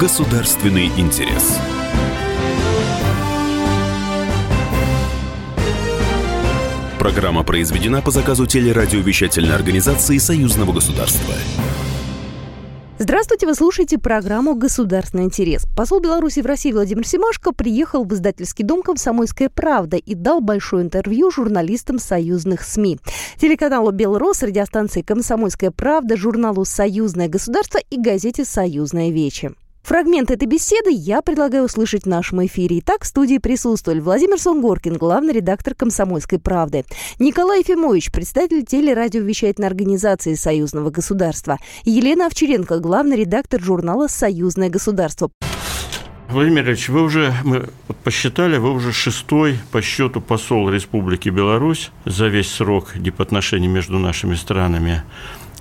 государственный интерес. Программа произведена по заказу телерадиовещательной организации Союзного государства. Здравствуйте, вы слушаете программу «Государственный интерес». Посол Беларуси в России Владимир Семашко приехал в издательский дом «Комсомольская правда» и дал большое интервью журналистам союзных СМИ. Телеканалу «Белрос», радиостанции «Комсомольская правда», журналу «Союзное государство» и газете «Союзная вече». Фрагмент этой беседы я предлагаю услышать в нашем эфире. Итак, в студии присутствовали Владимир Сонгоркин, главный редактор «Комсомольской правды», Николай Ефимович, представитель телерадиовещательной организации Союзного государства, Елена Овчаренко, главный редактор журнала «Союзное государство». Владимир Ильич, вы уже, мы посчитали, вы уже шестой по счету посол Республики Беларусь за весь срок дипотношений между нашими странами.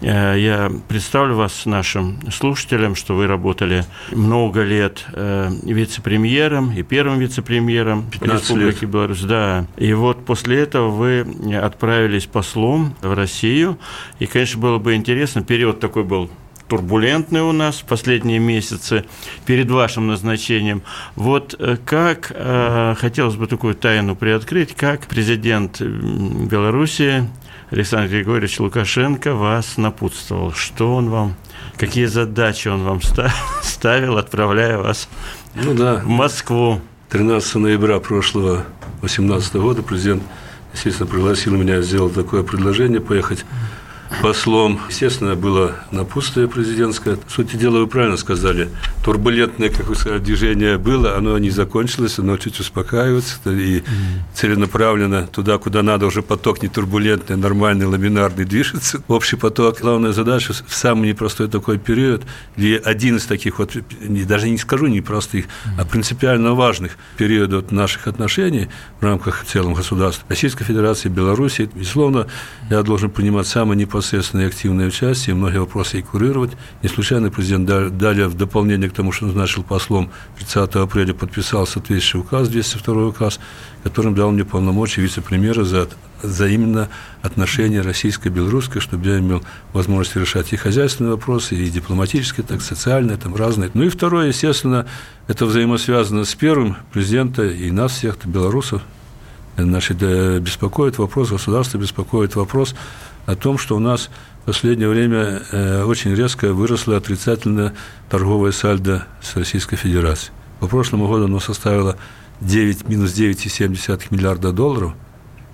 Э, я представлю вас нашим слушателям, что вы работали много лет э, вице-премьером и первым вице-премьером Республики лет. Беларусь. Да. И вот после этого вы отправились послом в Россию. И, конечно, было бы интересно, период такой был турбулентный у нас в последние месяцы перед вашим назначением. Вот э, как, хотелось бы такую тайну приоткрыть, как президент Беларуси Александр Григорьевич Лукашенко вас напутствовал? Что он вам, какие задачи он вам ставил, отправляя вас ну, да. в Москву? 13 ноября прошлого 2018 года президент, естественно, пригласил меня сделать такое предложение поехать послом. Естественно, было напутствие президентское. В сути дела, вы правильно сказали, турбулентное, как вы сказали, движение было, оно не закончилось, оно чуть успокаивается и целенаправленно туда, куда надо, уже поток не турбулентный, нормальный, ламинарный движется. Общий поток. Главная задача в самый непростой такой период, или один из таких вот, даже не скажу непростых, а принципиально важных периодов наших отношений в рамках в целом государства Российской Федерации, Беларуси. Безусловно, я должен понимать самое непростое непосредственное активное участие, многие вопросы и курировать. Не случайно президент далее в дополнение к тому, что назначил послом 30 апреля, подписал соответствующий указ, 202 указ, которым дал мне полномочия вице-премьера за, за именно отношения российско-белорусское, чтобы я имел возможность решать и хозяйственные вопросы, и дипломатические, так социальные, там разные. Ну и второе, естественно, это взаимосвязано с первым президента и нас всех, белорусов, значит, беспокоит вопрос, государство беспокоит вопрос о том, что у нас в последнее время э, очень резко выросло отрицательное торговое сальдо с Российской Федерацией. По прошлому году оно составило 9, минус 9,7 миллиарда долларов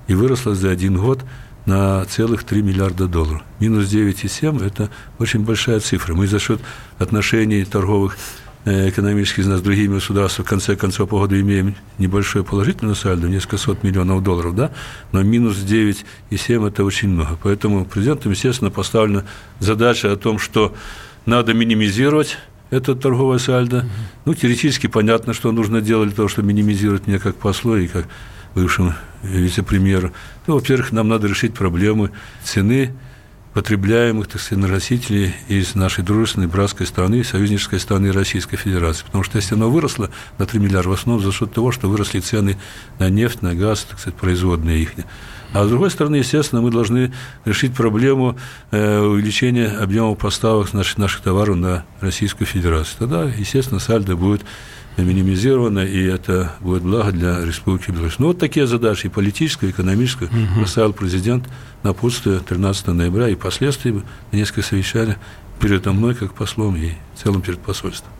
и выросло за один год на целых 3 миллиарда долларов. Минус 9,7 – это очень большая цифра. Мы за счет отношений торговых Э, экономически с другими государствами, в конце концов, по году имеем небольшое положительное сальдо, несколько сот миллионов долларов, да, но минус 9,7 – это очень много. Поэтому президентом, естественно, поставлена задача о том, что надо минимизировать это торговое сальдо. Ну, теоретически понятно, что нужно делать для того, чтобы минимизировать меня как послу и как бывшему вице-премьеру. Ну, во-первых, нам надо решить проблемы цены потребляемых, так сказать, носителей из нашей дружественной братской страны, союзнической страны Российской Федерации. Потому что если оно выросло на 3 миллиарда, в основном за счет того, что выросли цены на нефть, на газ, так сказать, производные их. А с другой стороны, естественно, мы должны решить проблему э, увеличения объемов поставок наших товаров на Российскую Федерацию. Тогда, естественно, сальдо будет минимизировано, и это будет благо для Республики Беларусь. Ну, вот такие задачи, и политическая, и экономическая, угу. поставил президент напутствие 13 ноября, и последствия несколько совещаний передо мной как послом и в целом перед посольством.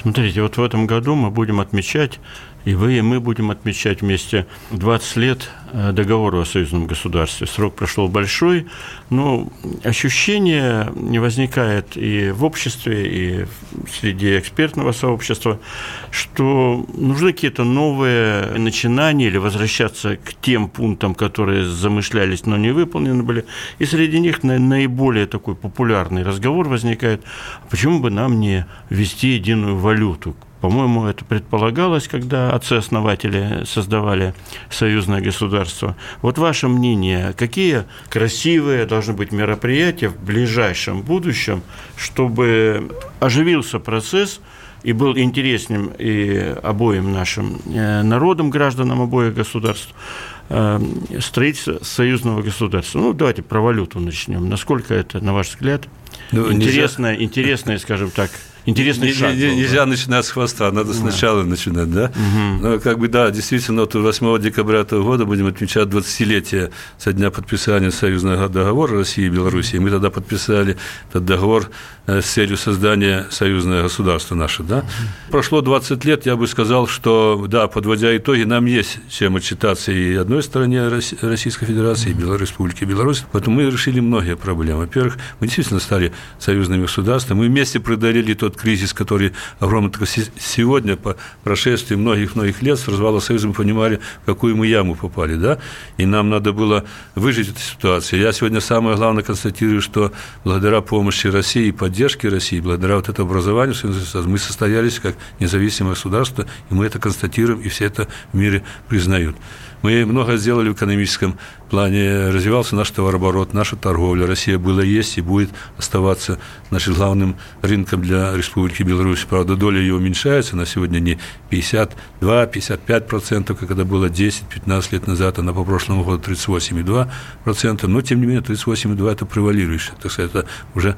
Смотрите, вот в этом году мы будем отмечать и вы, и мы будем отмечать вместе 20 лет э, договора о союзном государстве. Срок прошел большой, но ощущение не возникает и в обществе, и среди экспертного сообщества, что нужны какие-то новые начинания или возвращаться к тем пунктам, которые замышлялись, но не выполнены были. И среди них наиболее такой популярный разговор возникает, «А почему бы нам не ввести единую валюту, по-моему, это предполагалось, когда отцы-основатели создавали союзное государство. Вот ваше мнение, какие красивые должны быть мероприятия в ближайшем будущем, чтобы оживился процесс и был интересным и обоим нашим э, народам, гражданам обоих государств, э, строительство союзного государства. Ну, давайте про валюту начнем. Насколько это, на ваш взгляд, ну, интересное, нельзя... интересное, скажем так, интересный шаг. Нельзя начинать с хвоста, надо сначала начинать, да? Но как бы, да, действительно, вот 8 декабря этого года будем отмечать 20-летие со дня подписания союзного договора России и Белоруссии. Мы тогда подписали этот договор э, с целью создания союзного государства наше, да? Прошло 20 лет, я бы сказал, что, да, подводя итоги, нам есть чем отчитаться и одной стороне Российской Федерации, и Беларусь, Республики Беларусь. Поэтому мы решили многие проблемы. Во-первых, мы действительно стали союзными государствами. Мы вместе преодолели тот кризис, который огромный. Только сегодня, по прошествии многих-многих лет с развала Союза, мы понимали, в какую мы яму попали, да? И нам надо было выжить эту ситуацию. Я сегодня самое главное констатирую, что благодаря помощи России и поддержке России, благодаря вот этому образованию, мы состоялись как независимое государство, и мы это констатируем, и все это в мире признают. Мы много сделали в экономическом плане. Развивался наш товарооборот, наша торговля. Россия была, есть и будет оставаться нашим главным рынком для Республики Беларусь. Правда, доля ее уменьшается. На сегодня не 52-55%, как это было 10-15 лет назад, она по прошлому году 38,2%. Но, тем не менее, 38,2% – это превалирующее. Так сказать, это уже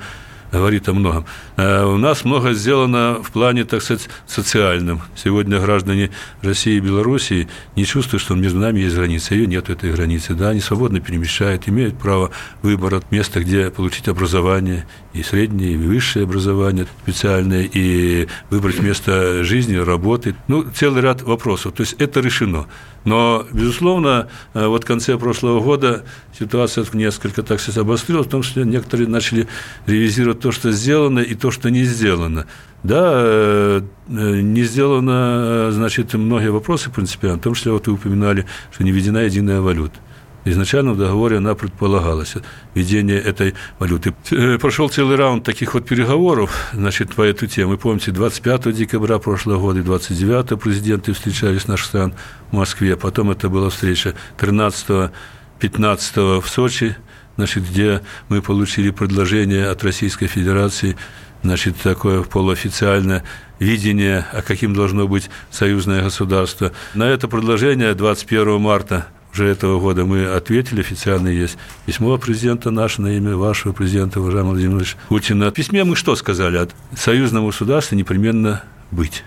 говорит о многом. Э, у нас много сделано в плане, так сказать, социальном. Сегодня граждане России и Белоруссии не чувствуют, что между нами есть граница. Ее нет этой границы. Да, они свободно перемещают, имеют право выбора места, где получить образование, и среднее, и высшее образование специальное, и выбрать место жизни, работы. Ну, целый ряд вопросов. То есть это решено. Но, безусловно, э, вот в конце прошлого года ситуация несколько, так сказать, обострилась, в том числе некоторые начали ревизировать то, что сделано, и то, что не сделано. Да, э, э, не сделано, значит, многие вопросы принципиально, в том числе вот вы упоминали, что не введена единая валюта. Изначально в договоре она предполагалась, введение этой валюты. Прошел целый раунд таких вот переговоров значит, по эту тему. Помните, 25 декабря прошлого года и 29 президенты встречались наших стран в Москве. Потом это была встреча 13 15 в Сочи, значит, где мы получили предложение от Российской Федерации значит, такое полуофициальное видение, а каким должно быть союзное государство. На это предложение 21 марта уже этого года мы ответили, официально есть письмо президента наше на имя вашего президента, уважаемого Владимира Путина. В письме мы что сказали? От союзного государства непременно быть.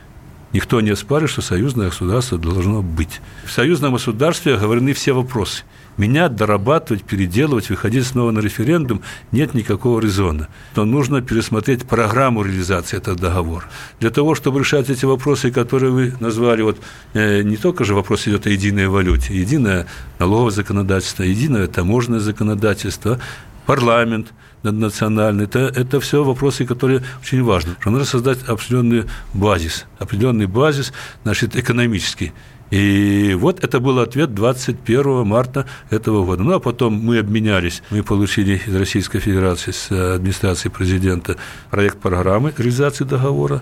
Никто не спорит, что союзное государство должно быть. В союзном государстве оговорены все вопросы – менять, дорабатывать, переделывать, выходить снова на референдум нет никакого резона. Но нужно пересмотреть программу реализации этого договора. Для того, чтобы решать эти вопросы, которые вы назвали, вот э, не только же вопрос идет о единой валюте, единое налоговое законодательство, единое таможенное законодательство, парламент наднациональный, это, это все вопросы, которые очень важны. Надо создать определенный базис, определенный базис, значит, экономический. И вот это был ответ 21 марта этого года. Ну, а потом мы обменялись, мы получили из Российской Федерации с администрации президента проект программы реализации договора.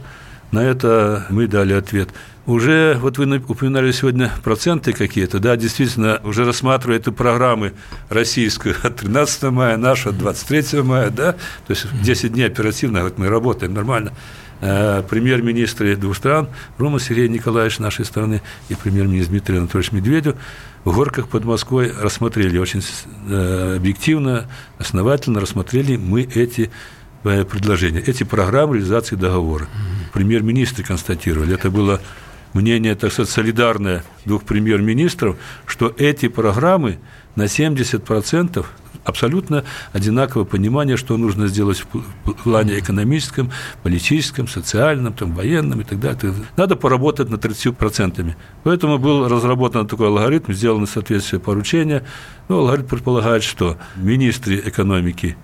На это мы дали ответ. Уже, вот вы упоминали сегодня проценты какие-то, да, действительно, уже рассматривая эту программы российскую от 13 мая, нашу от 23 мая, да, то есть 10 дней оперативно, вот мы работаем нормально. Э, премьер-министры двух стран, Рома Сергей Николаевич нашей страны и премьер-министр Дмитрий Анатольевич Медведев в горках под Москвой рассмотрели очень э, объективно, основательно рассмотрели мы эти э, предложения, эти программы реализации договора. Премьер-министры констатировали, это было мнение, так сказать, солидарное двух премьер-министров, что эти программы на 70% абсолютно одинаковое понимание, что нужно сделать в плане экономическом, политическом, социальном, там, военном и так далее. Надо поработать над 30%. Поэтому был разработан такой алгоритм, сделаны соответствующие поручения. Ну, алгоритм предполагает, что министры экономики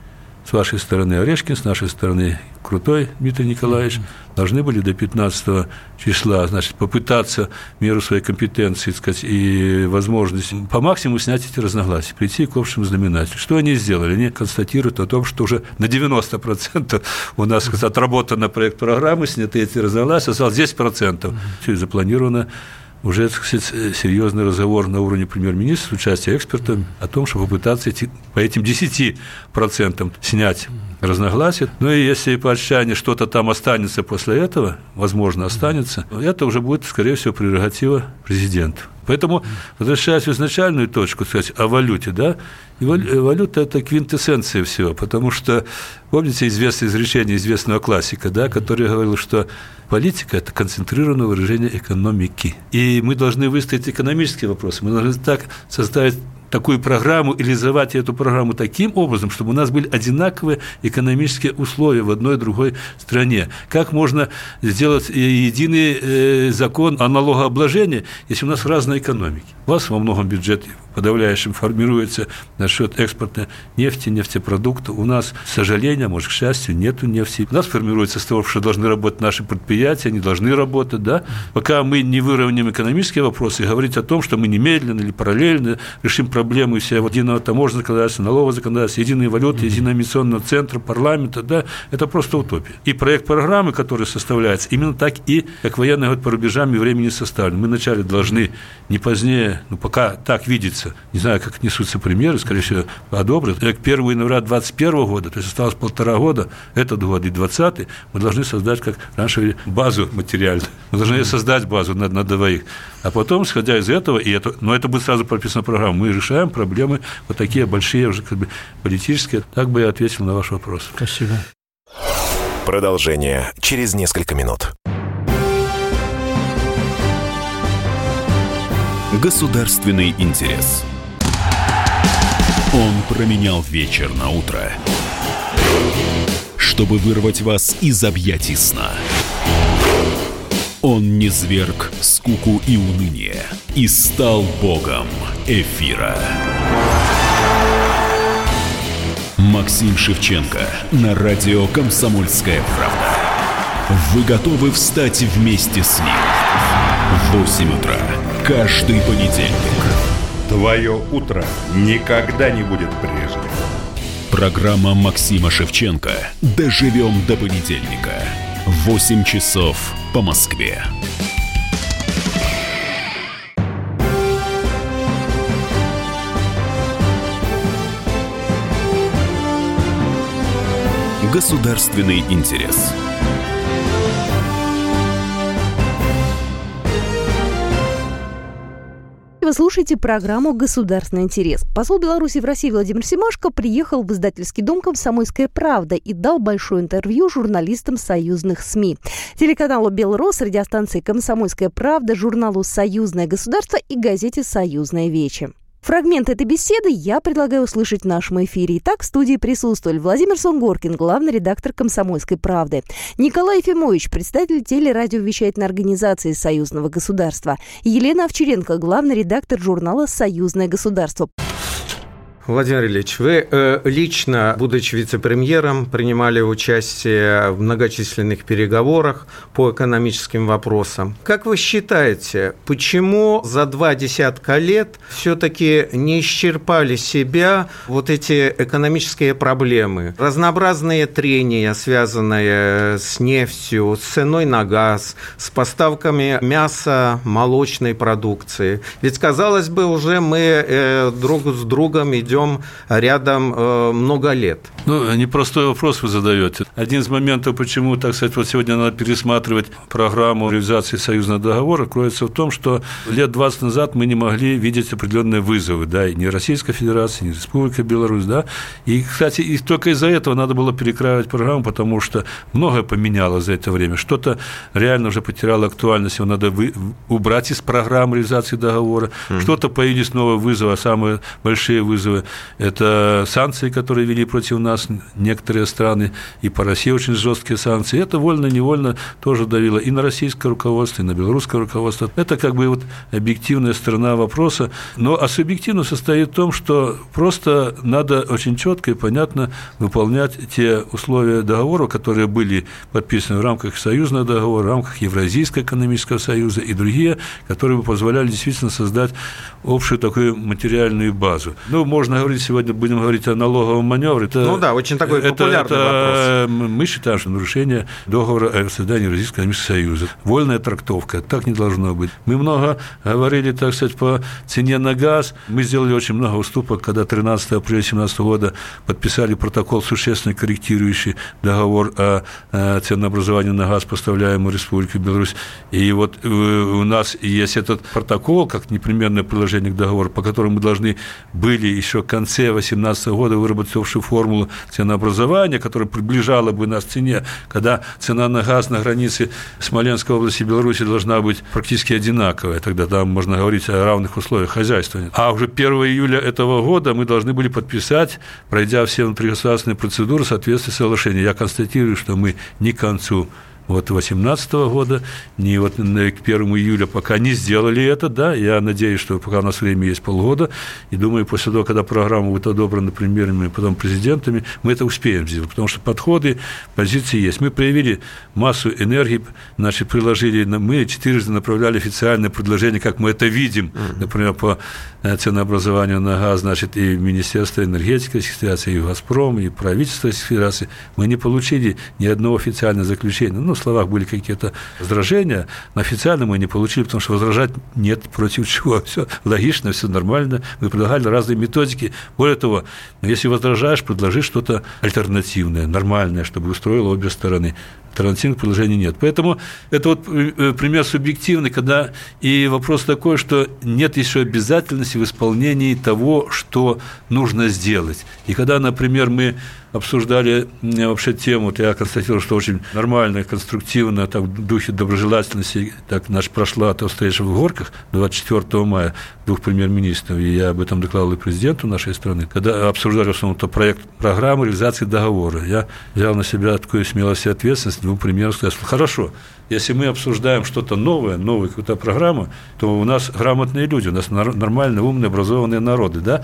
с вашей стороны Орешкин, с нашей стороны Крутой Дмитрий Николаевич, должны были до 15 числа значит, попытаться в меру своей компетенции сказать, и возможности по максимуму снять эти разногласия, прийти к общему знаменателю. Что они сделали? Они констатируют о том, что уже на 90% у нас сказать, отработан проект программы, сняты эти разногласия, осталось 10%. Все запланировано уже сказать, серьезный разговор на уровне премьер-министра с участием экспертов о том, чтобы попытаться эти, по этим 10% снять разногласия. Ну и если по отчаянию что-то там останется после этого, возможно, останется, это уже будет, скорее всего, прерогатива президента. Поэтому, возвращаясь в изначальную точку, сказать, о валюте, да, и валюта – это квинтэссенция всего, потому что, помните известное изречение известного классика, да, который говорил, что политика – это концентрированное выражение экономики. И мы должны выставить экономические вопросы, мы должны так создать такую программу и реализовать эту программу таким образом, чтобы у нас были одинаковые экономические условия в одной и другой стране. Как можно сделать единый э, закон о налогообложении, если у нас разные экономики? У вас во многом бюджет подавляющим формируется на счет экспорта нефти, нефтепродуктов. У нас, к сожалению, может, к счастью, нету нефти. У нас формируется с того, что должны работать наши предприятия, они должны работать, да. Пока мы не выровняем экономические вопросы говорить о том, что мы немедленно или параллельно решим проблему всего единого таможенного законодательства, налогового законодательства, единой валюты, единого эмиссионного центра, парламента, да, это просто утопия. И проект программы, который составляется, именно так и, как военный год по рубежам и времени составлен. Мы вначале должны не позднее, ну, пока так видится, несутся, не знаю, как несутся примеры, скорее всего, одобрят. К 1 января 2021 года, то есть осталось полтора года, этот год и 20 мы должны создать, как раньше базу материальную. Мы должны создать базу на, на двоих. А потом, исходя из этого, и это, но это будет сразу прописано в программу, мы решаем проблемы вот такие большие, уже как бы политические. Так бы я ответил на ваш вопрос. Спасибо. Продолжение через несколько минут. Государственный интерес. Он променял вечер на утро, чтобы вырвать вас из объятий сна. Он не зверг скуку и уныние и стал богом эфира. Максим Шевченко на радио «Комсомольская правда». Вы готовы встать вместе с ним? В 8 утра каждый понедельник. Твое утро никогда не будет прежним. Программа Максима Шевченко. Доживем до понедельника. 8 часов по Москве. Государственный интерес. Вы слушаете программу «Государственный интерес». Посол Беларуси в России Владимир Семашко приехал в издательский дом «Комсомольская правда» и дал большое интервью журналистам союзных СМИ. Телеканалу «Белрос», радиостанции «Комсомольская правда», журналу «Союзное государство» и газете «Союзное вече». Фрагмент этой беседы я предлагаю услышать в нашем эфире. Итак, в студии присутствовали Владимир Сунгоркин, главный редактор «Комсомольской правды», Николай Ефимович, представитель телерадиовещательной организации Союзного государства, Елена Овчаренко, главный редактор журнала «Союзное государство». Владимир Ильич, вы э, лично, будучи вице-премьером, принимали участие в многочисленных переговорах по экономическим вопросам. Как вы считаете, почему за два десятка лет все-таки не исчерпали себя вот эти экономические проблемы? Разнообразные трения, связанные с нефтью, с ценой на газ, с поставками мяса, молочной продукции. Ведь, казалось бы, уже мы э, друг с другом идем идем рядом э, много лет. Ну, непростой вопрос вы задаете. Один из моментов, почему, так сказать, вот сегодня надо пересматривать программу реализации союзного договора, кроется в том, что лет 20 назад мы не могли видеть определенные вызовы, да, и не Российской Федерации, не Республика Беларусь, да. И, кстати, и только из-за этого надо было перекраивать программу, потому что многое поменялось за это время. Что-то реально уже потеряло актуальность, его надо вы, убрать из программы реализации договора. Mm-hmm. Что-то появились новые вызовы, а самые большие вызовы это санкции, которые вели против нас некоторые страны, и по России очень жесткие санкции. Это вольно-невольно тоже давило и на российское руководство, и на белорусское руководство. Это как бы вот объективная сторона вопроса. Но а субъективно состоит в том, что просто надо очень четко и понятно выполнять те условия договора, которые были подписаны в рамках союзного договора, в рамках Евразийского экономического союза и другие, которые бы позволяли действительно создать общую такую материальную базу. Ну, можно говорить сегодня, будем говорить о налоговом маневре. Это ну да, очень такой это, популярный это, вопрос. Мы считаем, что нарушение договора о создании Российского экономического союза. Вольная трактовка. Так не должно быть. Мы много говорили, так сказать, по цене на газ. Мы сделали очень много уступок, когда 13 апреля 2017 года подписали протокол, существенно корректирующий договор о ценообразовании на газ, поставляемый в Республику Беларусь. И вот э, у нас есть этот протокол, как непременное приложение к договору, по которому мы должны были еще конце 2018 года выработать общую формулу ценообразования, которая приближала бы нас к цене, когда цена на газ на границе Смоленской области и Беларуси должна быть практически одинаковая. Тогда там можно говорить о равных условиях хозяйствования. А уже 1 июля этого года мы должны были подписать, пройдя все внутригосударственные процедуры, соответствии соглашения. Я констатирую, что мы не к концу вот 2018 года, не вот к 1 июля пока не сделали это, да, я надеюсь, что пока у нас время есть полгода, и думаю, после того, когда программа будет одобрена премьерами, потом президентами, мы это успеем сделать, потому что подходы, позиции есть. Мы проявили массу энергии, значит, приложили, мы четырежды направляли официальное предложение, как мы это видим, например, по э, ценообразованию на газ, значит, и Министерство энергетики Российской Федерации, и «Газпром», и правительство Российской Федерации, мы не получили ни одного официального заключения. Ну, словах были какие-то возражения, но официально мы не получили, потому что возражать нет против чего. Все логично, все нормально. Мы предлагали разные методики. Более того, если возражаешь, предложи что-то альтернативное, нормальное, чтобы устроило обе стороны альтернативных предложений нет. Поэтому это вот э, пример субъективный, когда и вопрос такой, что нет еще обязательности в исполнении того, что нужно сделать. И когда, например, мы обсуждали вообще тему, вот я констатировал, что очень нормально, конструктивно, так, в духе доброжелательности, так наш прошла эта встреча в Горках 24 мая двух премьер-министров, и я об этом докладывал и президенту нашей страны, когда обсуждали в основном проект программы реализации договора. Я взял на себя такую смелость и ответственность, двум премьерам сказал, хорошо, если мы обсуждаем что-то новое, новую какую-то программу, то у нас грамотные люди, у нас нормальные, умные, образованные народы, да,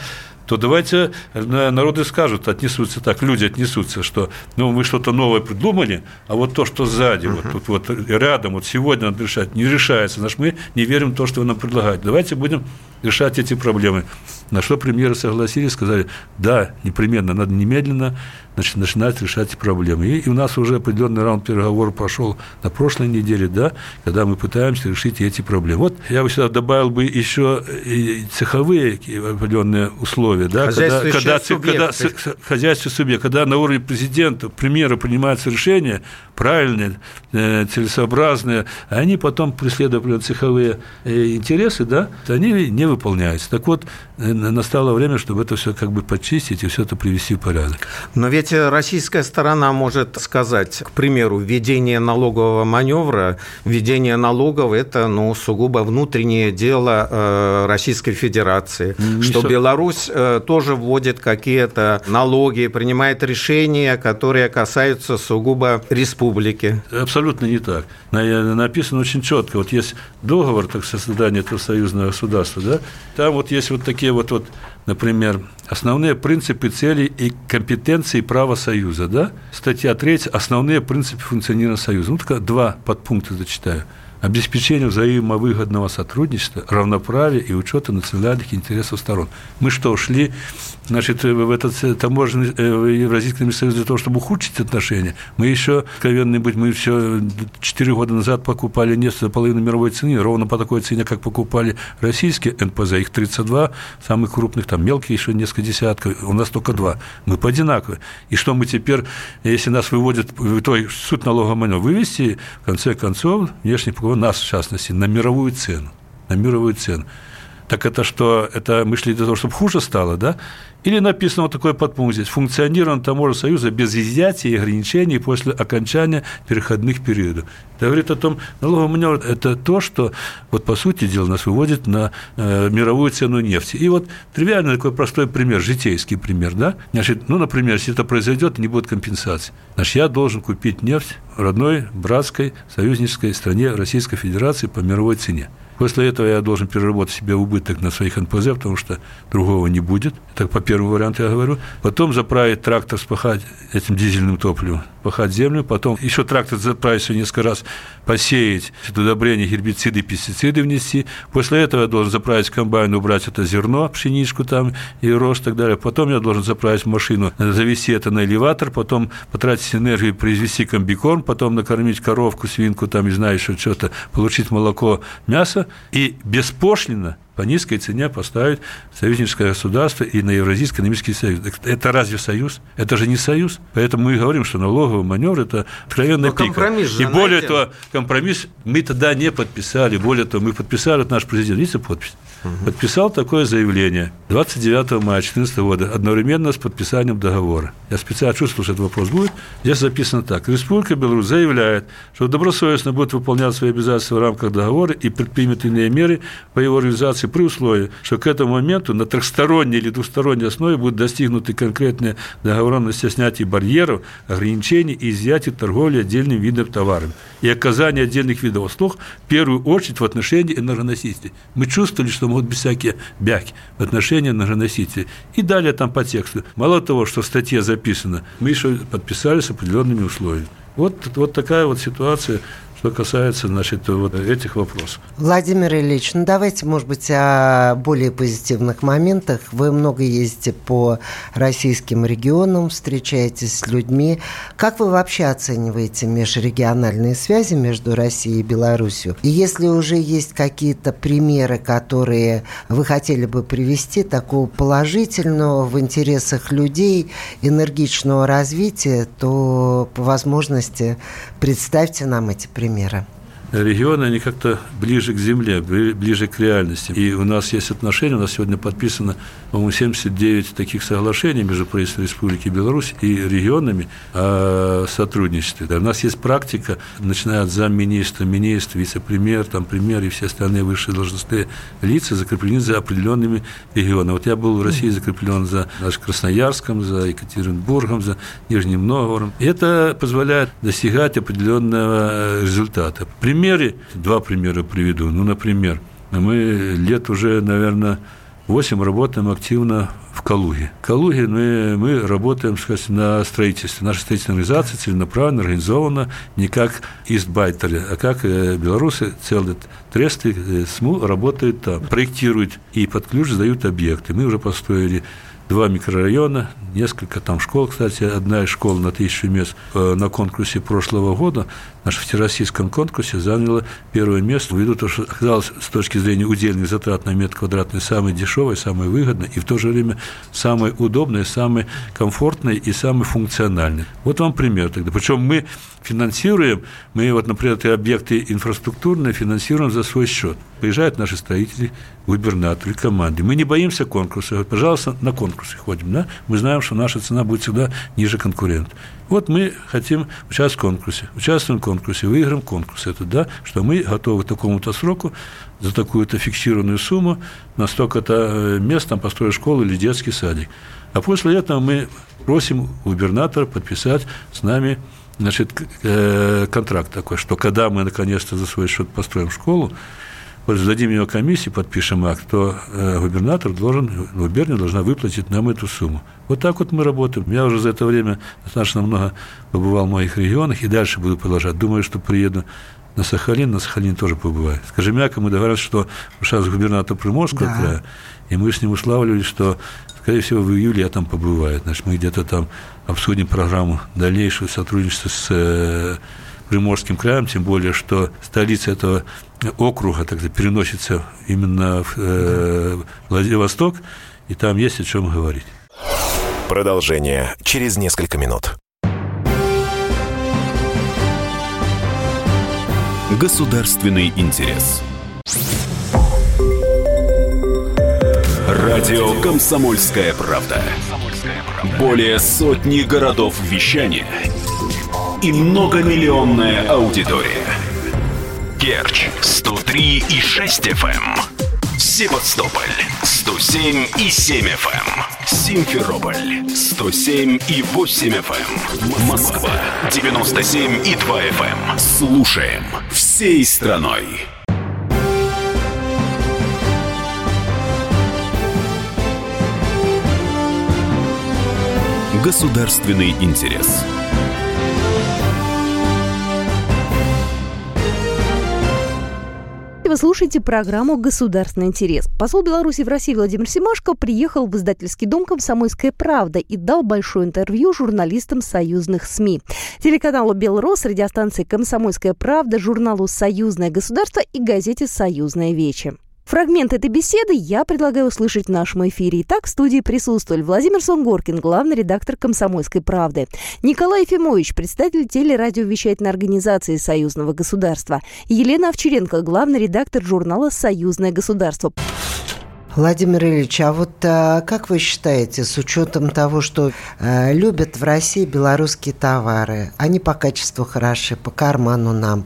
то давайте э, народы скажут, отнесутся так, люди отнесутся, что ну, мы что-то новое придумали, а вот то, что сзади, uh-huh. вот тут вот рядом, вот сегодня надо решать, не решается, значит, мы не верим в то, что вы нам предлагаете. Давайте будем решать эти проблемы. На что премьеры согласились, сказали, да, непременно, надо немедленно значит, начинать решать эти проблемы. И, и у нас уже определенный раунд переговоров прошел на прошлой неделе, да, когда мы пытаемся решить эти проблемы. Вот я бы сюда добавил бы еще и цеховые определенные условия, да, когда, когда, когда хозяйственный субъект, когда на уровне президента, премьера принимаются решения правильные, э, целесообразные, а они потом преследуя цеховые э, интересы, да, они не выполняются. Так вот, э, настало время, чтобы это все как бы почистить и все это привести в порядок. Но ведь российская сторона может сказать, к примеру, введение налогового маневра, введение налогов – это ну, сугубо внутреннее дело э, Российской Федерации, Не что со... Беларусь э, тоже вводит какие-то налоги, принимает решения, которые касаются сугубо республики. Абсолютно не так. Написано очень четко. Вот есть договор так, создания этого союзного государства, да? там вот есть вот такие вот, вот например, основные принципы, цели и компетенции права Союза, да? Статья 3, основные принципы функционирования Союза. Ну, только два подпункта зачитаю обеспечение взаимовыгодного сотрудничества, равноправия и учета национальных интересов сторон. Мы что, шли значит, в этот таможенный э, Евразийский союз для того, чтобы ухудшить отношения? Мы еще, откровенные быть, мы все четыре года назад покупали нефть за половину мировой цены, ровно по такой цене, как покупали российские НПЗ, их 32, самых крупных, там мелкие еще несколько десятков, у нас только два. Мы по одинаково. И что мы теперь, если нас выводят, то суд налогомания вывести, в конце концов, внешний покупатель нас, в частности, на мировую цену. На мировую цену. Так это что, это мы шли для того, чтобы хуже стало, да? Или написано вот такой подпункт здесь. Функционирование таможенного союза без изъятия и ограничений после окончания переходных периодов. Это говорит о том, налоговый маневр – это то, что, вот по сути дела, нас выводит на э, мировую цену нефти. И вот тривиальный такой простой пример, житейский пример, да? Значит, ну, например, если это произойдет, не будет компенсации. Значит, я должен купить нефть в родной, братской, союзнической стране Российской Федерации по мировой цене. После этого я должен переработать себе убыток на своих НПЗ, потому что другого не будет. Так по первому варианту я говорю. Потом заправить трактор, спахать этим дизельным топливом пахать землю, потом еще трактор заправить несколько раз, посеять удобрения, гербициды, пестициды внести. После этого я должен заправить комбайн, убрать это зерно, пшеничку там и рожь и так далее. Потом я должен заправить машину, завести это на элеватор, потом потратить энергию, произвести комбикорм, потом накормить коровку, свинку, там, не знаю, еще что-то, получить молоко, мясо и беспошлино по низкой цене поставить союзническое государство и на Евразийский экономический союз. Это разве союз? Это же не союз. Поэтому мы говорим, что налоговый маневр – это откровенная пика. И более того, компромисс мы тогда не подписали. Более того, мы подписали, это наш президент, видите подпись? Угу. Подписал такое заявление 29 мая 2014 года, одновременно с подписанием договора. Я специально чувствовал, что этот вопрос будет. Здесь записано так. Республика Беларусь заявляет, что добросовестно будет выполнять свои обязательства в рамках договора и предпримет иные меры по его реализации при условии, что к этому моменту на трехсторонней или двусторонней основе будут достигнуты конкретные договоренности о снятии барьеров, ограничений и изъятии торговли отдельным видом товарами и оказания отдельных видов услуг в первую очередь в отношении энергоносителей. Мы чувствовали, что могут быть всякие бяки в отношении энергоносителей. И далее там по тексту. Мало того, что в статье записано, мы еще подписали с определенными условиями. Вот, вот такая вот ситуация что касается значит, вот этих вопросов. Владимир Ильич, ну давайте, может быть, о более позитивных моментах. Вы много ездите по российским регионам, встречаетесь с людьми. Как вы вообще оцениваете межрегиональные связи между Россией и Беларусью? И если уже есть какие-то примеры, которые вы хотели бы привести, такого положительного в интересах людей, энергичного развития, то по возможности представьте нам эти примеры примера? регионы, они как-то ближе к земле, ближе к реальности. И у нас есть отношения, у нас сегодня подписано, по-моему, 79 таких соглашений между правительством Республики Беларусь и регионами о сотрудничестве. Да, у нас есть практика, начиная от замминистра, министра, вице-премьер, там, премьер и все остальные высшие должностные лица закреплены за определенными регионами. Вот я был в России закреплен за наш Красноярском, за Екатеринбургом, за Нижним Новгородом. Это позволяет достигать определенного результата. Пример примере, два примера приведу. Ну, например, мы лет уже, наверное, 8 работаем активно в Калуге. В Калуге мы, мы работаем, скажем, на строительстве. Наша строительная организация целенаправленно организована не как Истбайтери, а как э, белорусы, целые тресты, э, СМУ работают там, проектируют и под ключ сдают объекты. Мы уже построили два микрорайона, несколько там школ, кстати, одна из школ на тысячу мест э, на конкурсе прошлого года, нашем всероссийском конкурсе заняла первое место, ввиду того, что оказалось с точки зрения удельных затрат на метр квадратный самое дешевое, самое выгодное и в то же время самое удобное, самое комфортное и самое функциональное. Вот вам пример тогда. Причем мы финансируем, мы вот, например, эти объекты инфраструктурные финансируем за свой счет. Приезжают наши строители, губернаторы, команды. Мы не боимся конкурса. Пожалуйста, на конкурсы ходим. Да? Мы знаем, что наша цена будет всегда ниже конкурента. Вот мы хотим участвовать в конкурсе. Участвуем в конкурсе, выиграем конкурс. Это да, что мы готовы к такому-то сроку за такую-то фиксированную сумму на столько-то э, мест там построить школу или детский садик. А после этого мы просим губернатора подписать с нами значит, э, контракт такой, что когда мы наконец-то за свой счет построим школу, вот сдадим ее комиссии, подпишем акт, то э, губернатор должен, губерния должна выплатить нам эту сумму. Вот так вот мы работаем. Я уже за это время достаточно много побывал в моих регионах и дальше буду продолжать. Думаю, что приеду на Сахалин, на Сахалин тоже побываю. Скажем мягко, мы договорились, что сейчас губернатор Приморского да. края, и мы с ним уславливали, что, скорее всего, в июле я там побываю. Значит, мы где-то там обсудим программу дальнейшего сотрудничества с э, Приморским краем, тем более, что столица этого округа тогда переносится именно в э, Владивосток, и там есть о чем говорить. Продолжение через несколько минут. Государственный интерес. Радио «Комсомольская правда». Более сотни городов вещания – и многомиллионная аудитория. Керч 103 и 6 FM. Эм. Севастополь 107 и 7 FM. Эм. Симферополь 107 и 8 FM. Эм. Москва 97 и 2 FM. Слушаем всей страной. Государственный интерес. Вы слушаете программу «Государственный интерес». Посол Беларуси в России Владимир Семашко приехал в издательский дом «Комсомольская правда» и дал большое интервью журналистам союзных СМИ. Телеканалу «Белрос», радиостанции «Комсомольская правда», журналу «Союзное государство» и газете «Союзное вече». Фрагмент этой беседы я предлагаю услышать в нашем эфире. Итак, в студии присутствовали Владимир Сонгоркин, главный редактор «Комсомольской правды», Николай Ефимович, представитель телерадиовещательной организации Союзного государства, Елена Овчаренко, главный редактор журнала «Союзное государство». Владимир Ильич, а вот а, как вы считаете, с учетом того, что а, любят в России белорусские товары, они по качеству хороши, по карману нам,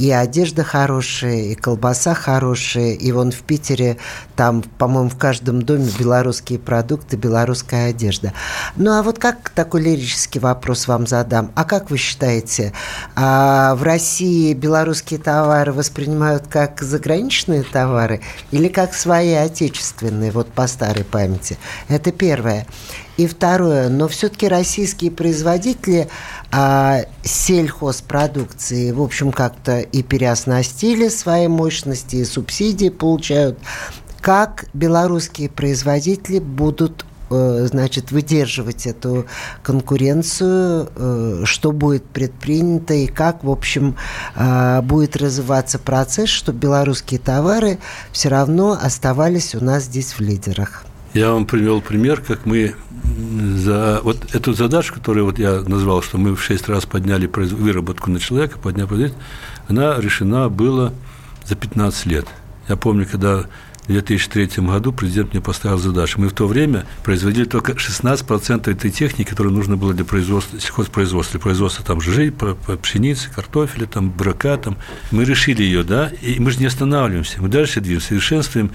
и одежда хорошая, и колбаса хорошая, и вон в Питере там, по-моему, в каждом доме белорусские продукты, белорусская одежда. Ну а вот как такой лирический вопрос вам задам? А как вы считаете, а в России белорусские товары воспринимают как заграничные товары или как свои отечественные, вот по старой памяти? Это первое. И второе, но все-таки российские производители а, сельхозпродукции, в общем, как-то и переоснастили свои мощности, и субсидии получают. Как белорусские производители будут значит, выдерживать эту конкуренцию, э, что будет предпринято и как, в общем, э, будет развиваться процесс, чтобы белорусские товары все равно оставались у нас здесь в лидерах. Я вам привел пример, как мы за вот эту задачу, которую вот я назвал, что мы в шесть раз подняли выработку на человека, подняли она решена была за 15 лет. Я помню, когда в 2003 году президент мне поставил задачу. Мы в то время производили только 16% этой техники, которую нужно было для производства, сельхозпроизводства, для производства там жижи, пшеницы, картофеля, там, брака. Там. Мы решили ее, да, и мы же не останавливаемся. Мы дальше движемся, совершенствуем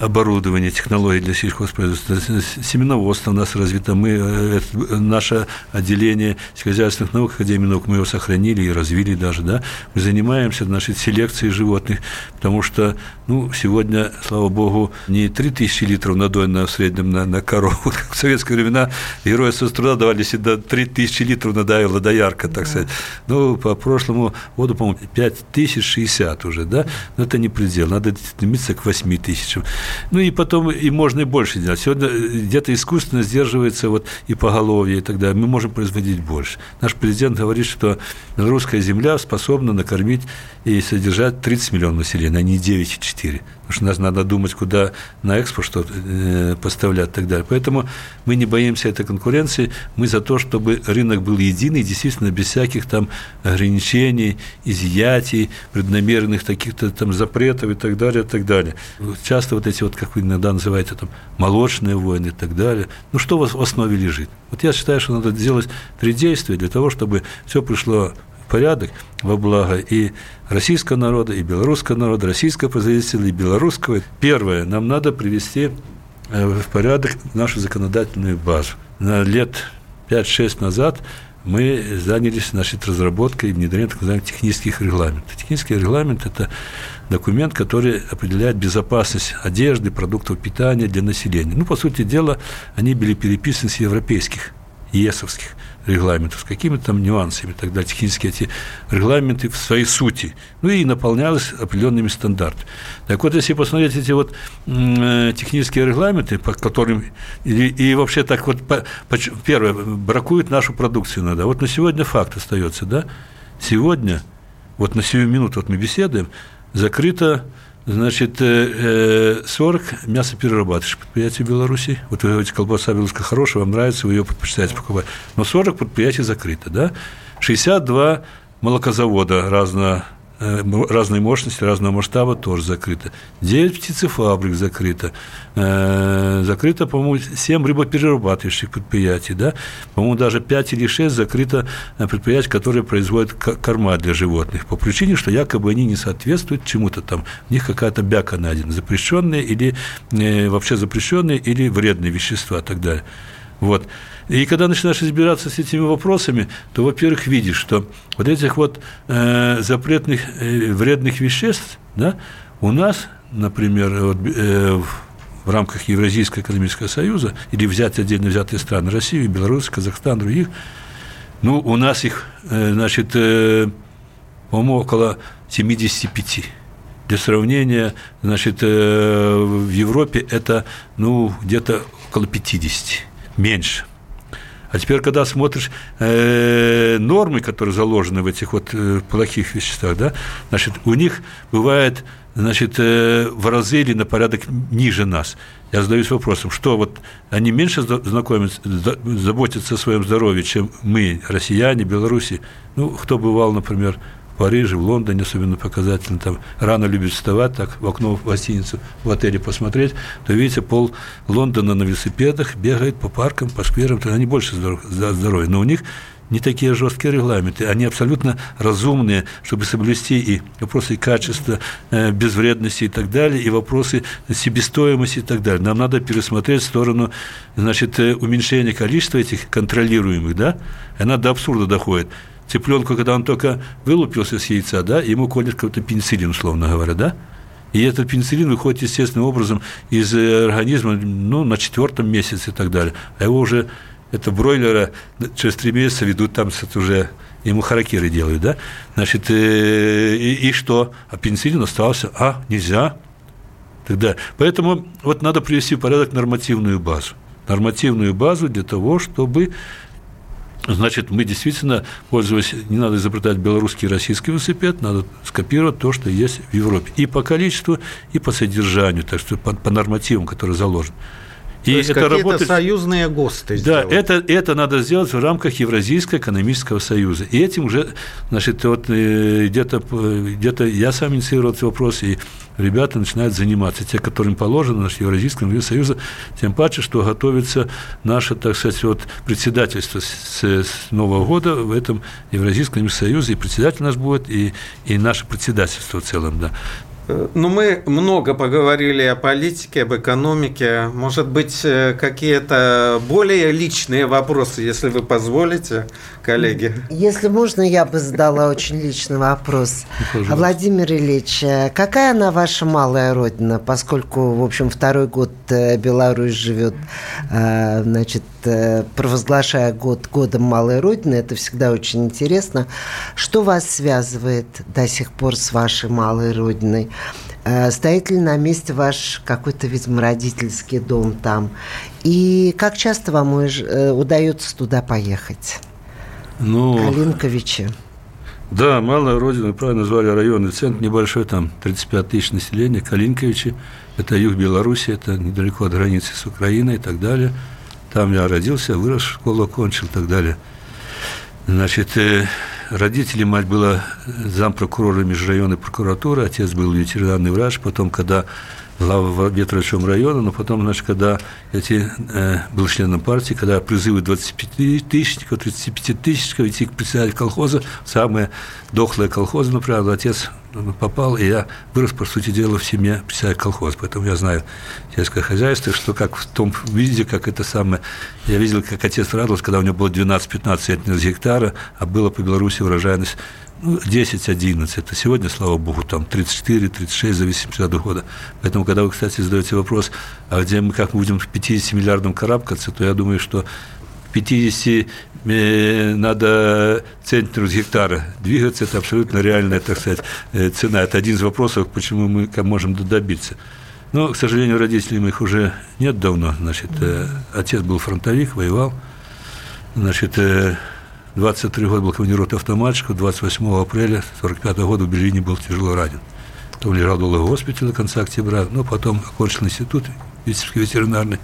оборудование, технологии для сельхозпроизводства, семеноводство у нас развито, мы, э, это, наше отделение сельскохозяйственных наук, Академии наук, мы его сохранили и развили даже, да, мы занимаемся нашей селекцией животных, потому что, ну, сегодня, слава богу, не 3000 литров надойно в среднем на, на корову, как в советские времена герои труда давали всегда 3000 литров надоела доярка, так сказать, ну, по прошлому году, по-моему, 5060 уже, да, но это не предел, надо стремиться к 8 тысячам. Ну и потом и можно и больше делать. Сегодня э, где-то искусственно сдерживается вот и поголовье и так далее. Мы можем производить больше. Наш президент говорит, что русская земля способна накормить и содержать 30 миллионов населения, а не 9,4 потому что нас надо думать, куда на экспорт что э, поставлять и так далее. Поэтому мы не боимся этой конкуренции, мы за то, чтобы рынок был единый, действительно, без всяких там ограничений, изъятий, преднамеренных таких-то там запретов и так далее, и так далее. Часто вот эти вот, как вы иногда называете, там, молочные войны и так далее. Ну, что в основе лежит? Вот я считаю, что надо сделать три действия для того, чтобы все пришло порядок во благо и российского народа, и белорусского народа, российского производителя, и белорусского. Первое, нам надо привести э, в порядок нашу законодательную базу. На лет 5-6 назад мы занялись значит, разработкой и внедрением так называемых технических регламентов. Технический регламент – это документ, который определяет безопасность одежды, продуктов питания для населения. Ну, по сути дела, они были переписаны с европейских, ЕСовских регламентов, с какими-то там нюансами и так далее, технические эти регламенты в своей сути, ну и наполнялось определенными стандартами. Так вот, если посмотреть эти вот э, технические регламенты, по которым, и, и вообще так вот, по, по, первое, бракует нашу продукцию надо. Вот на сегодня факт остается, да, сегодня, вот на сию минуту вот мы беседуем, закрыто Значит, 40 э, э, мясоперерабатывающих предприятий в Беларуси. Вот вы говорите, колбаса белорусская хорошая, вам нравится, вы ее предпочитаете покупать. Но 40 предприятий закрыто, да? 62 молокозавода разного разной мощности, разного масштаба тоже закрыто. 9 птицефабрик закрыто. Э, закрыто, по-моему, 7 рыбоперерабатывающих предприятий. Да? По-моему, даже 5 или 6 закрыто э, предприятий, которые производят корма для животных. По причине, что якобы они не соответствуют чему-то там. У них какая-то бяка найдена. Запрещенные или вообще запрещенные или вредные вещества и так далее. Вот. И когда начинаешь разбираться с этими вопросами, то, во-первых, видишь, что вот этих вот э, запретных э, вредных веществ, да, у нас, например, вот, э, в рамках Евразийского экономического союза, или взять отдельно взятые страны, Россию, Беларусь, Казахстан, других, ну, у нас их, э, значит, э, по-моему, около 75. для сравнения, значит, э, в Европе это, ну, где-то около 50, меньше. А теперь, когда смотришь э, нормы, которые заложены в этих вот э, плохих веществах, да, значит, у них бывает значит, э, в разы или на порядок ниже нас. Я задаюсь вопросом, что вот они меньше знакомятся, заботятся о своем здоровье, чем мы, россияне, белорусы. Ну, кто бывал, например, Париже, в Лондоне, особенно показательно, там рано любит вставать, так в окно в гостиницу, в отеле посмотреть, то видите, пол Лондона на велосипедах бегает по паркам, по скверам, они больше здоровья, но у них не такие жесткие регламенты, они абсолютно разумные, чтобы соблюсти и вопросы качества, э, безвредности и так далее, и вопросы себестоимости и так далее. Нам надо пересмотреть сторону значит, э, уменьшения количества этих контролируемых, да, она до абсурда доходит. Цыпленку, когда он только вылупился с яйца, да, ему колят какой-то пенициллин, условно говоря, да, и этот пенициллин выходит естественным образом из э, организма ну, на четвертом месяце и так далее. А его уже это бройлера через три месяца ведут там уже ему харакиры делают, да? Значит, э, и, и что? А пенициллин остался? А, нельзя. Тогда. Поэтому вот надо привести в порядок нормативную базу. Нормативную базу для того, чтобы Значит, мы действительно, пользуясь, не надо изобретать белорусский и российский велосипед, надо скопировать то, что есть в Европе. И по количеству, и по содержанию, так что по, по нормативам, которые заложены. И То есть это работает... союзные ГОСТы Да, это, это надо сделать в рамках Евразийского экономического союза. И этим уже, значит, вот э, где-то где я сам инициировал этот вопрос, и ребята начинают заниматься, те, которым положено, наш Евразийский экономический союз, тем паче, что готовится наше, так сказать, вот председательство с, с Нового года в этом Евразийском экономическом союзе, и председатель наш будет, и, и наше председательство в целом, да. Ну, мы много поговорили о политике, об экономике. Может быть, э, какие-то более личные вопросы, если вы позволите, коллеги? Если можно, я бы задала очень личный вопрос. Пожалуйста. Владимир Ильич, э, какая она ваша малая родина, поскольку, в общем, второй год э, Беларусь живет, значит, провозглашая год годом малой родины, это всегда очень интересно. Что вас связывает до сих пор с вашей малой родиной? Э, стоит ли на месте ваш какой-то, видимо, родительский дом там? И как часто вам э, удается туда поехать? Ну, Калинковичи. Да, малая родина, правильно назвали районный центр, небольшой, там 35 тысяч населения, Калинковичи, это юг Беларуси, это недалеко от границы с Украиной и так далее. Там я родился, вырос, школу окончил и так далее. Значит, э, родители, мать была зампрокурора межрайонной прокуратуры, отец был ветеринарный врач, потом, когда глава Ветровичем района, но потом, значит, когда эти, э, был членом партии, когда призывы 25 тысячников, 35 тысячников идти к председателю колхоза, самые дохлые колхозы, например, отец попал, и я вырос, по сути дела, в семье председателя колхоза, поэтому я знаю сельское хозяйство, что как в том виде, как это самое, я видел, как отец радовался, когда у него было 12-15 гектара, а было по Беларуси урожайность 10-11. Это сегодня, слава богу, там 34-36, в зависимости от года. Поэтому, когда вы, кстати, задаете вопрос, а где мы, как мы будем к 50 миллиардам карабкаться, то я думаю, что 50 э, надо центнеру с гектара двигаться, это абсолютно реальная, так сказать, э, цена. Это один из вопросов, почему мы можем добиться. Но, к сожалению, родителей моих уже нет давно. Значит, э, отец был фронтовик, воевал. Значит, 23 года был командирован автоматчиком, 28 апреля 1945 года в Берлине был тяжело ранен. Потом лежал долго в госпитале до конца октября, но потом окончил институт ветеринарный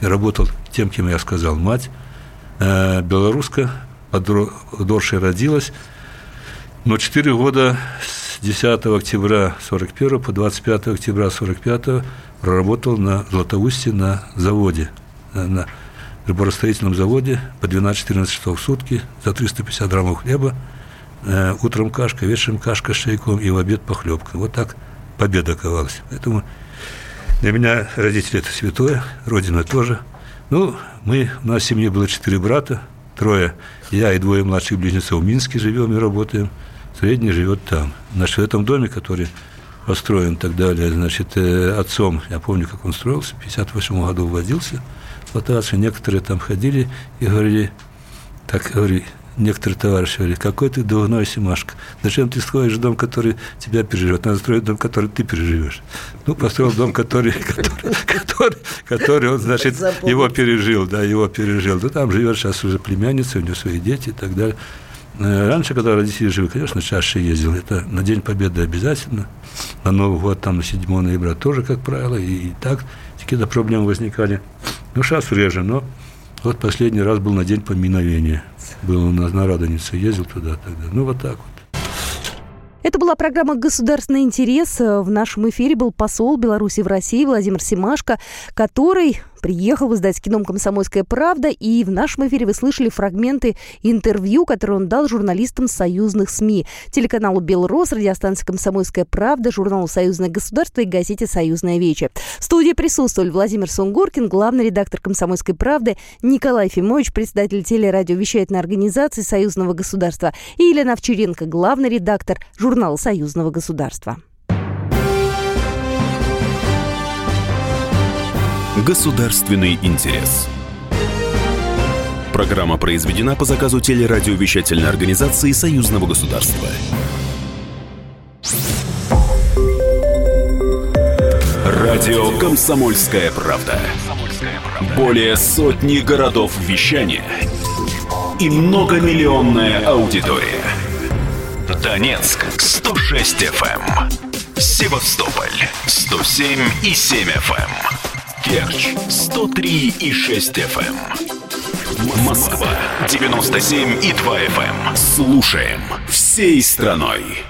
и работал тем, кем я сказал. Мать э, белоруска, подоршая родилась, но 4 года с 10 октября 41 по 25 октября 45 проработал на Златоусте на заводе, на, рыборастроительном заводе по 12-14 часов в сутки за 350 граммов хлеба, э, утром кашка, вечером кашка с чайком и в обед похлебка. Вот так победа ковалась. Поэтому для меня родители – это святое, родина тоже. Ну, мы, у нас в семье было четыре брата, трое, я и двое младших близнецов в Минске живем и работаем, средний живет там. Значит, в этом доме, который построен и так далее, значит, э, отцом, я помню, как он строился, в 58 году вводился – эксплуатацию, некоторые там ходили и говорили, так говорили, некоторые товарищи говорят, какой ты двойной Симашка. Зачем ты строишь дом, который тебя переживет? Надо строить дом, который ты переживешь. Ну, построил дом, который, который, который, который он, значит, его пережил, да, его пережил. Ну, там живет сейчас уже племянница, у него свои дети и так далее. Э, раньше, когда родители жили, конечно, чаще ездил. Это на День Победы обязательно. На Новый год, там, на 7 ноября тоже, как правило. И, и так какие-то проблемы возникали. Ну, сейчас реже, но вот последний раз был на День поминовения. Был у нас на Радонице, ездил туда тогда. Ну, вот так вот. Это была программа «Государственный интерес». В нашем эфире был посол Беларуси в России Владимир Семашко, который приехал в издательский дом «Комсомольская правда», и в нашем эфире вы слышали фрагменты интервью, которые он дал журналистам союзных СМИ, телеканалу «Белрос», радиостанции «Комсомольская правда», журналу «Союзное государство» и газете «Союзная вече». В студии присутствовали Владимир Сунгоркин, главный редактор «Комсомольской правды», Николай Фимович, председатель телерадиовещательной организации «Союзного государства» и Елена Овчаренко, главный редактор журнала «Союзного государства». Государственный интерес. Программа произведена по заказу телерадиовещательной организации Союзного государства. Радио «Комсомольская правда». Более сотни городов вещания и многомиллионная аудитория. Донецк 106 FM. Севастополь 107 и 7 FM. Керчь 103 и 6 FM. Москва 97 и 2 FM. Слушаем всей страной.